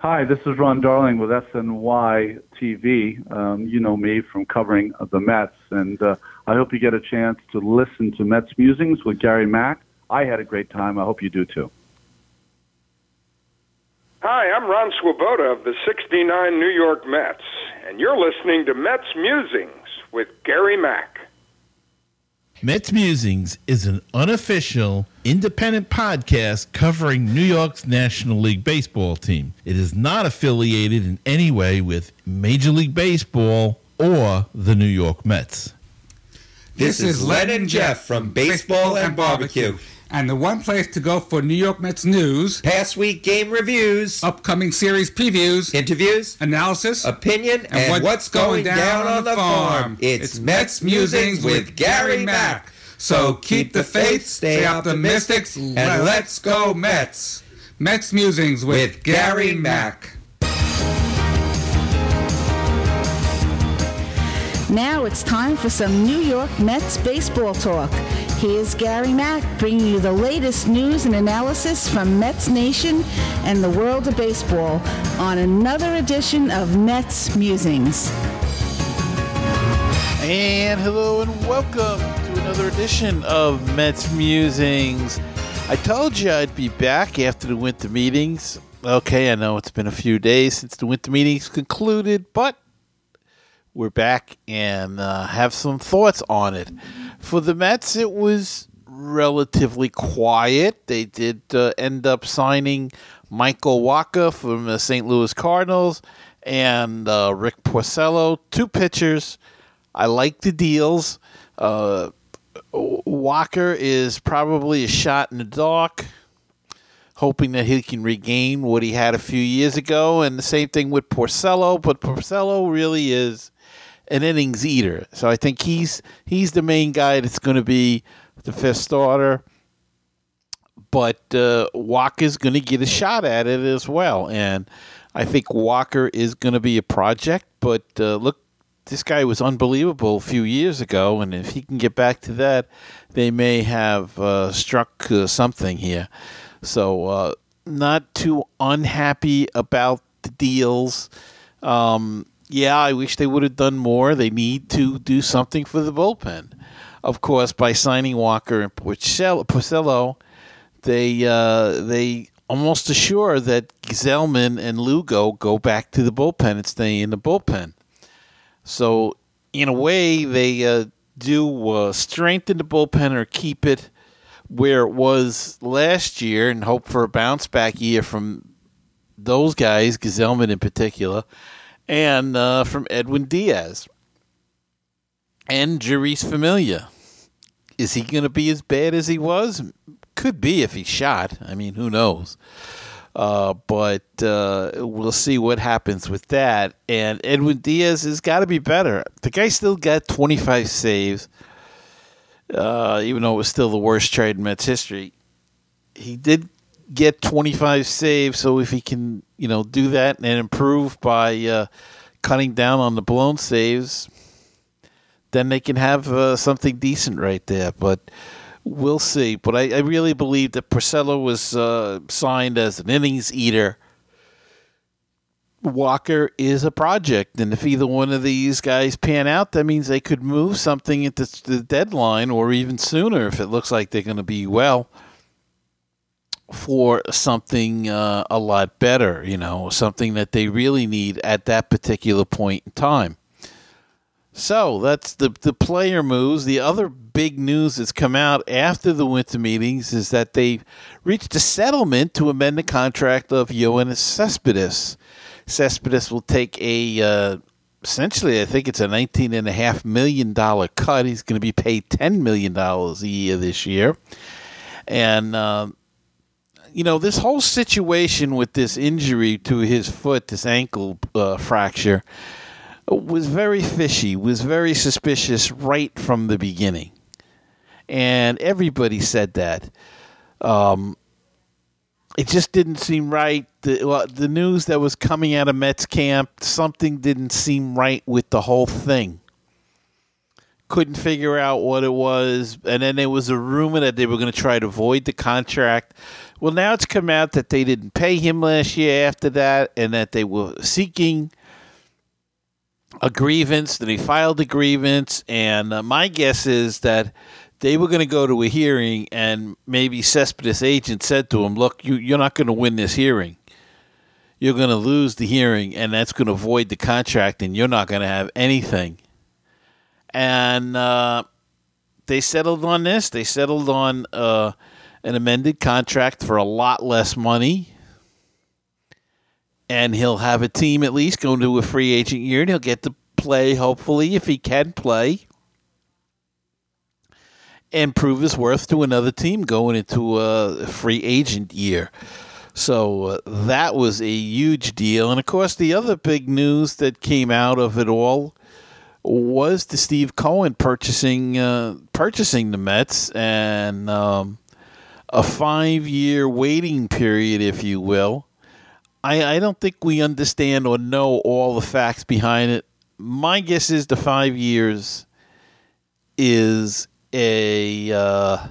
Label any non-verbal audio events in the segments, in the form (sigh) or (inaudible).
Hi, this is Ron Darling with SNY TV. Um, you know me from covering the Mets, and uh, I hope you get a chance to listen to Mets Musings with Gary Mack. I had a great time. I hope you do too. Hi, I'm Ron Swoboda of the 69 New York Mets, and you're listening to Mets Musings with Gary Mack. Mets Musings is an unofficial, independent podcast covering New York's National League Baseball team. It is not affiliated in any way with Major League Baseball or the New York Mets. This is Len and Jeff from Baseball and Barbecue. And the one place to go for New York Mets news, Past week game reviews, upcoming series previews, interviews, analysis, opinion, and, what's going down on the farm. It's Mets Musings with Gary Mack. So keep the faith, stay optimistic, and let's go Mets. Mets Musings with, With Gary Mack. Now it's time for some New York Mets baseball talk. Here's Gary Mack bringing you the latest news and analysis from Mets Nation and the world of baseball on another edition of Mets Musings. And hello and welcome to another edition of Mets Musings. I told you I'd be back after the winter meetings. Okay, I know it's been a few days since the winter meetings concluded, but we're back and uh, have some thoughts on it. For the Mets, it was relatively quiet. They did uh, end up signing Michael Wacha from the St. Louis Cardinals and uh, Rick Porcello, two pitchers. I like the deals. Uh, Wacha is probably a shot in the dark, hoping that he can regain what he had a few years ago. And the same thing with Porcello, but Porcello really is an innings eater. So I think he's he's the main guy that's going to be the fifth starter. But uh, Wacha's going to get a shot at it as well, and I think Wacha is going to be a project. But uh, look, this guy was unbelievable a few years ago, and if he can get back to that, they may have uh, struck uh, something here. So, uh, not too unhappy about the deals. Um, yeah, I wish they would have done more. They need to do something for the bullpen. Of course, by signing Wacha and Porcello, they uh, they almost assure that Gsellman and Lugo go back to the bullpen and stay in the bullpen. So, in a way, they uh, do uh, strengthen the bullpen or keep it where it was last year and hope for a bounce back year from those guys, Gsellman in particular, and uh, from Edwin Diaz and Jeurys Familia. Is he going to be as bad as he was? Could be if he shot. I mean, who knows? Uh, but uh, we'll see what happens with that. And Edwin Diaz has got to be better. The guy still got 25 saves, uh, even though it was still the worst trade in Mets history. He did get 25 saves, so if he can, you know, do that and improve by uh, cutting down on the blown saves, then they can have uh, something decent right there. But we'll see. But I, I really believe that Porcello was uh, signed as an innings eater. Wacha is a project, and if either one of these guys pan out, that means they could move something at the, the deadline or even sooner if it looks like they're going to be well for something uh, a lot better, you know, something that they really need at that particular point in time. So that's the the player moves. The other big news that's come out after the winter meetings is that they reached a settlement to amend the contract of Yoenis Cespedes. Cespedes will take a uh, essentially, I think it's a nineteen and a half million dollar cut. He's going to be paid ten million dollars a year this year, and. Uh, you know, this whole situation with this injury to his foot, this ankle uh, fracture, was very fishy, was very suspicious right from the beginning. And everybody said that. Um, it just didn't seem right. The, well, the news that was coming out of Mets camp, something didn't seem right with the whole thing. couldn't figure out what it was, and then there was a rumor that they were going to try to void the contract. Well, now it's come out that they didn't pay him last year after that, and that they were seeking a grievance. That he filed a grievance, and uh, my guess is that they were going to go to a hearing, and maybe Cespedes' agent said to him, "Look, you, you're not going to win this hearing." You're going to lose the hearing, and that's going to void the contract, and you're not going to have anything and uh, they settled on this. They settled on uh, an amended contract for a lot less money, and he'll have a team at least going to a free agent year, and he'll get to play hopefully if he can play. And prove his worth to another team going into a free agent year. So uh, that was a huge deal. And of course, the other big news that came out of it all was the Steve Cohen purchasing uh, purchasing the Mets and um, a five year waiting period, if you will. I, I don't think we understand or know all the facts behind it. My guess is the five years is a uh,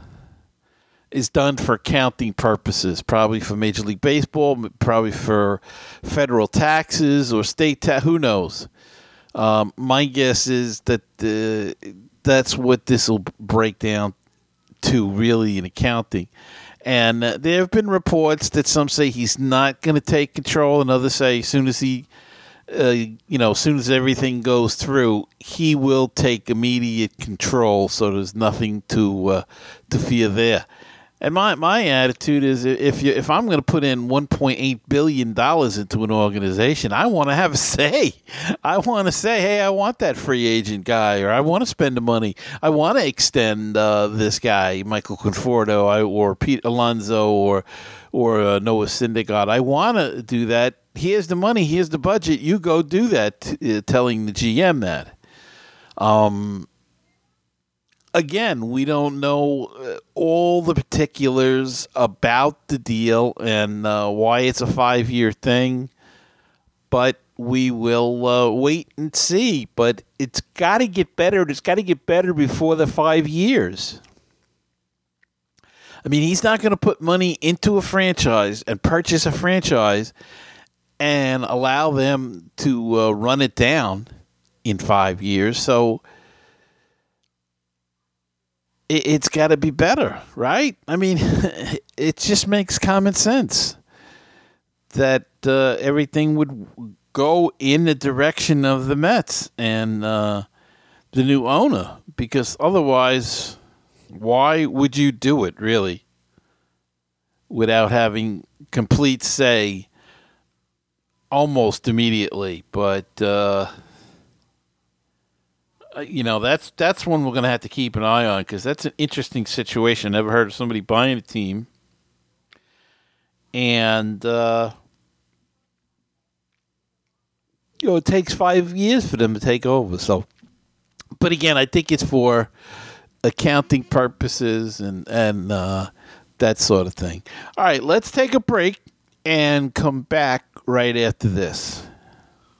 is done for counting purposes, probably for Major League Baseball, probably for federal taxes or state tax. Who knows? Um, my guess is that the, that's what this will break down to really in accounting. And uh, there have been reports that some say he's not going to take control, and others say as soon as he, uh, you know, as soon as everything goes through, he will take immediate control. So there's nothing to uh, to fear there. And my, my attitude is if you if I'm going to put in 1.8 billion dollars into an organization, I want to have a say. I want to say, hey, I want that free agent guy, or I want to spend the money. I want to extend uh, this guy, Michael Conforto, or Pete Alonso, or or uh, Noah Syndergaard. I want to do that. Here's the money. Here's the budget. You go do that. Uh, telling the GM that. Um, again, we don't know uh, all the particulars about the deal and uh, why it's a five year thing, but we will uh, wait and see. But it's got to get better. It's got to get better before the five years. I mean, he's not going to put money into a franchise and purchase a franchise and allow them to uh, run it down in five years. So it, has got to be better, right? I mean, (laughs) it just makes common sense that uh, everything would go in the direction of the Mets and uh, the new owner, because otherwise, why would you do it really without having complete say almost immediately? But uh, you know that's that's one we're going to have to keep an eye on because that's an interesting situation. Never heard of somebody buying a team, and uh, you know it takes five years for them to take over. So, but again, I think it's for accounting purposes and and uh, that sort of thing. All right, let's take a break and come back right after this.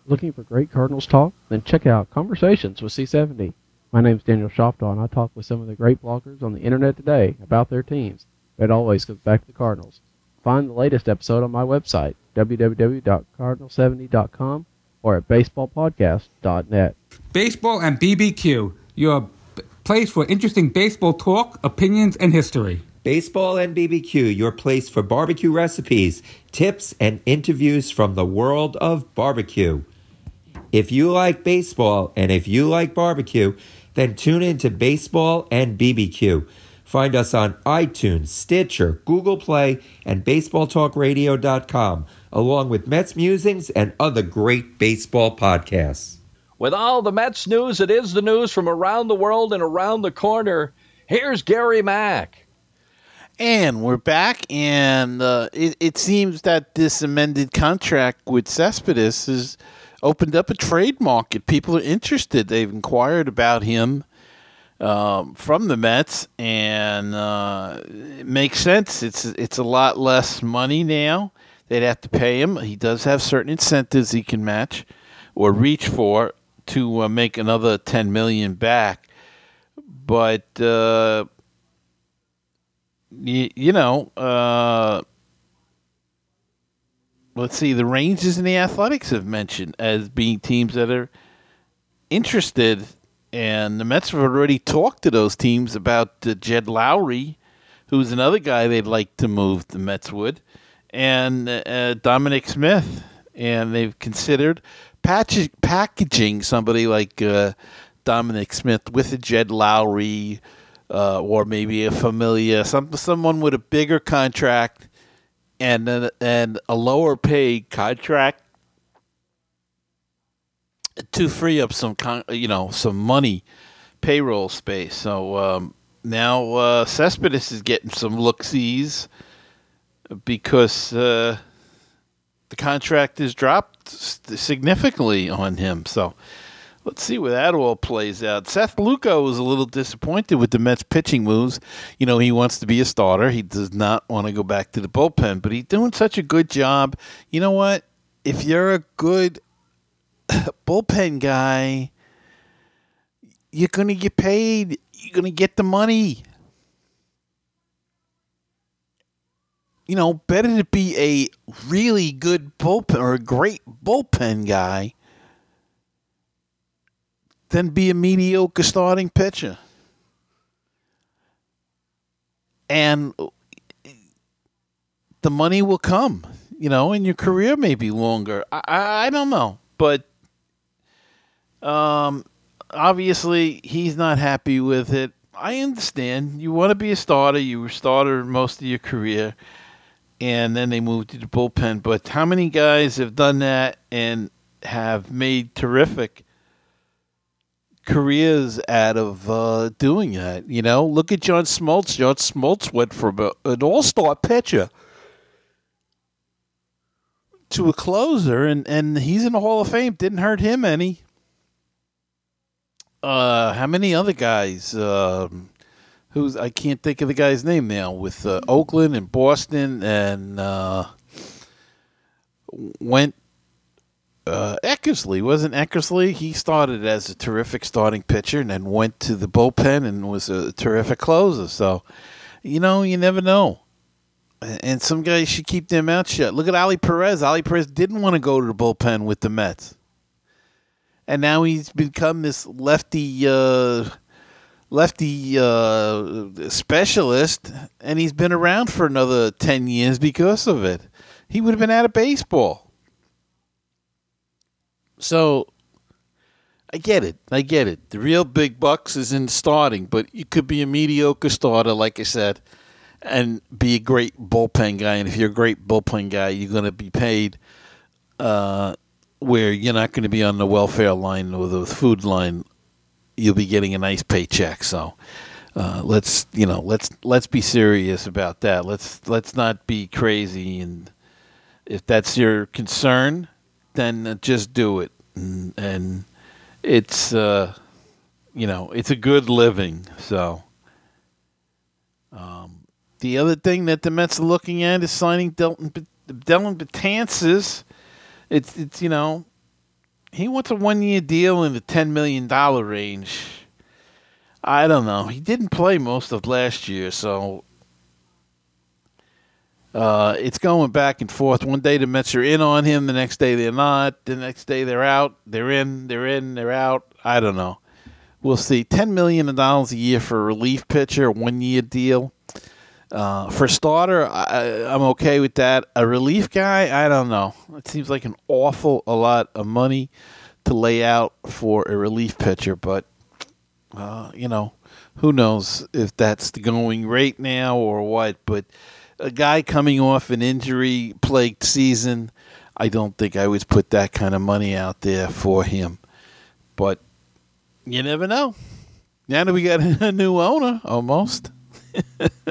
Looking for great Cardinals talk? Then check out Conversations with C70. My name is Daniel Shoptaw, and I talk with some of the great bloggers on the internet today about their teams. It always comes back to the Cardinals. Find the latest episode on my website, www.cardinal70.com or at baseballpodcast.net. Baseball and BBQ, your place for interesting baseball talk, opinions, and history. Baseball and BBQ, your place for barbecue recipes, tips, and interviews from the world of barbecue. If you like baseball and if you like barbecue, then tune in to Baseball and BBQ. Find us on iTunes, Stitcher, Google Play, and BaseballTalkRadio.com, along with Mets musings and other great baseball podcasts. With all the Mets news, it is the news from around the world and around the corner. Here's Gary Mack. And we're back, and uh, it, it seems that this amended contract with Cespedes is – opened up a trade market. People are interested. They've inquired about him um, from the Mets, and uh, it makes sense. It's it's a lot less money now. They'd have to pay him. He does have certain incentives he can match or reach for to uh, make another ten million back. but uh, you, you know, uh, let's see, the Rangers and the Athletics have mentioned as being teams that are interested, and the Mets have already talked to those teams about uh, Jed Lowrie, who's another guy they'd like to move. The Mets would, and uh, Dominic Smith, and they've considered patch- packaging somebody like uh, Dominic Smith with a Jed Lowrie. Uh, or maybe a Familia, some someone with a bigger contract and a, and a lower paid contract to free up some con- you know some money payroll space. So um, now uh, Cespedes is getting some look-sees because uh, the contract is dropped significantly on him. So let's see where that all plays out. Seth Lugo was a little disappointed with the Mets pitching moves. You know, he wants to be a starter. He does not want to go back to the bullpen, but he's doing such a good job. You know what? If you're a good (coughs) bullpen guy, you're going to get paid. You're going to get the money. You know, better to be a really good bullpen or a great bullpen guy than be a mediocre starting pitcher. And the money will come, you know, and your career may be longer. I, I, I don't know, but um, obviously he's not happy with it. I understand. You want to be a starter. You were a starter most of your career, and then they moved you to the bullpen. But how many guys have done that and have made terrific careers out of uh, doing that. You know, look at John Smoltz. John Smoltz went from a, an all-star pitcher to a closer, and, and he's in the Hall of Fame. Didn't hurt him any. Uh, how many other guys? Um, who's I can't think of the guy's name now. With uh, Oakland and Boston, and uh, went uh, Eckersley wasn't Eckersley. He started as a terrific starting pitcher and then went to the bullpen and was a terrific closer. So, you know, you never know. And some guys should keep their mouth shut. Look at Ollie Perez. Ollie Perez didn't want to go to the bullpen with the Mets, and now he's become this lefty, uh, lefty uh, specialist, and he's been around for another ten years because of it. He would have been out of baseball. So I get it. I get it. The real big bucks is in starting, but you could be a mediocre starter, like I said, and be a great bullpen guy. And if you're a great bullpen guy, you're going to be paid uh, where you're not going to be on the welfare line or the food line. You'll be getting a nice paycheck. So uh, let's you know let's let's be serious about that. Let's let's not be crazy. And if that's your concern, then just do it. And, and it's uh, you know it's a good living. So um, the other thing that the Mets are looking at is signing Delton Dellin Betances. It's it's you know he wants a one year deal in the ten million dollar range. I don't know. He didn't play most of last year, so uh, it's going back and forth. One day the Mets are in on him, the next day they're not. The next day they're out. They're in. They're in. They're out. I don't know. We'll see. Ten million dollars a year for a relief pitcher, one year deal. Uh, for starter, I, I'm okay with that. A relief guy, I don't know. It seems like an awful a lot of money to lay out for a relief pitcher, but uh, you know, who knows if that's the going rate now or what. But a guy coming off an injury plagued season, I don't think I would put that kind of money out there for him. But you never know. Now that we got (laughs) a new owner, almost. (laughs)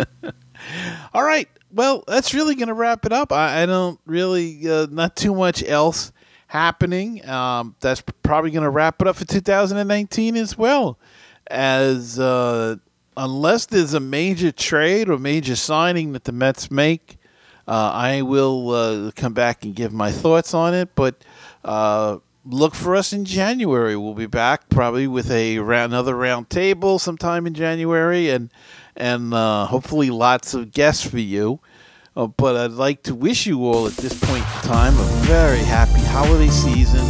All right. Well, that's really going to wrap it up. I, I don't really, uh, not too much else happening. Um, that's probably going to wrap it up for 2019 as well. As uh, unless there's a major trade or major signing that the Mets make, uh, I will uh, come back and give my thoughts on it. But uh, look for us in January. We'll be back probably with a round, another round table sometime in January, and and uh, hopefully lots of guests for you. Uh, but I'd like to wish you all at this point in time a very happy holiday season.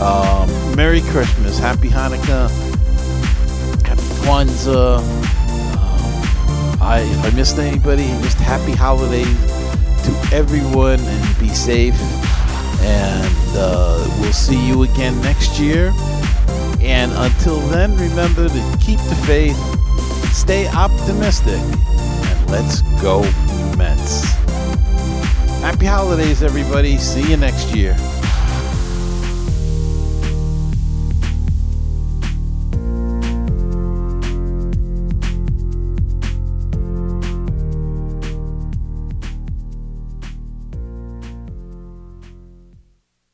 Um, Merry Christmas, Happy Hanukkah, Kwanzaa. Um, I, if I missed anybody, just happy holidays to everyone and be safe. And uh, we'll see you again next year. And until then, remember to keep the faith, stay optimistic, and let's go Mets. Happy holidays, everybody. See you next year.